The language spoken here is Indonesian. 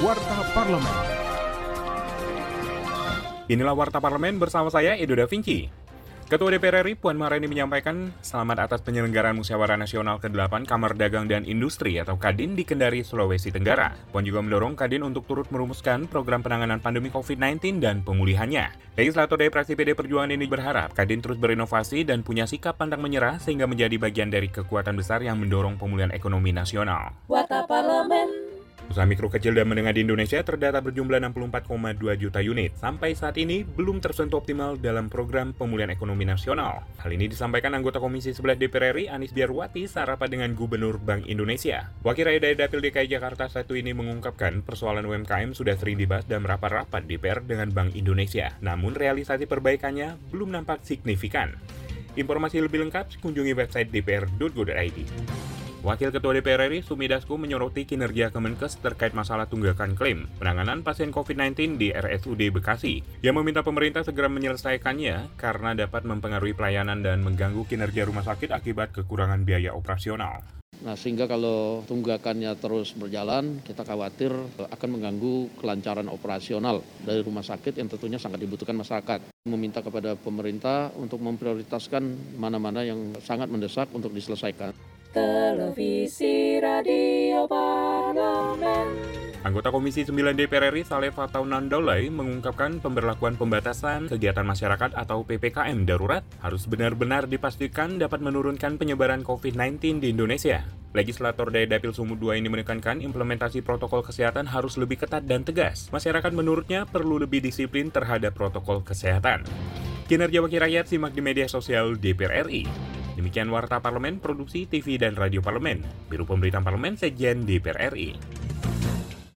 Warta Parlemen. Inilah Warta Parlemen bersama saya, Edo Da Vinci. Ketua DPR RI Puan Maharani menyampaikan selamat atas penyelenggaraan Musyawarah Nasional ke-8 Kamar Dagang dan Industri atau Kadin di Kendari, Sulawesi Tenggara. Puan juga mendorong Kadin untuk turut merumuskan program penanganan pandemi COVID-19 dan pemulihannya. Legislator dari praksi PD Perjuangan ini berharap Kadin terus berinovasi dan punya sikap pantang menyerah sehingga menjadi bagian dari kekuatan besar yang mendorong pemulihan ekonomi nasional. Warta Parlemen Usaha mikro kecil dan menengah di Indonesia terdata berjumlah 64,2 juta unit. Sampai saat ini belum tersentuh optimal dalam program pemulihan ekonomi nasional. Hal ini disampaikan anggota Komisi 11 DPR RI Anis Biarwati sarapan dengan Gubernur Bank Indonesia. Wakil Rakyat Dapil DKI Jakarta satu ini mengungkapkan persoalan UMKM sudah sering dibahas dalam rapat-rapat DPR dengan Bank Indonesia. Namun realisasi perbaikannya belum nampak signifikan. Informasi lebih lengkap kunjungi website dpr.go.id. Wakil Ketua DPR RI Sumi Dasko menyoroti kinerja Kemenkes terkait masalah tunggakan klaim penanganan pasien COVID-19 di RSUD Bekasi. Ia meminta pemerintah segera menyelesaikannya karena dapat mempengaruhi pelayanan dan mengganggu kinerja rumah sakit akibat kekurangan biaya operasional. Nah, sehingga kalau tunggakannya terus berjalan, kita khawatir akan mengganggu kelancaran operasional dari rumah sakit yang tentunya sangat dibutuhkan masyarakat. Meminta kepada pemerintah untuk memprioritaskan mana-mana yang sangat mendesak untuk diselesaikan. Televisi Radio Parlemen Anggota Komisi 9 DPR RI Saleh Fatau Nandolai mengungkapkan pemberlakuan pembatasan kegiatan masyarakat atau PPKM darurat harus benar-benar dipastikan dapat menurunkan penyebaran COVID-19 di Indonesia. Legislator dari Dapil Sumut 2 ini menekankan implementasi protokol kesehatan harus lebih ketat dan tegas. Masyarakat menurutnya perlu lebih disiplin terhadap protokol kesehatan. Kinerja Wakil Rakyat simak di media sosial DPR RI. Demikian Warta Parlemen, Produksi TV dan Radio Parlemen, Biro Pemberitaan Parlemen, Sejen DPR RI.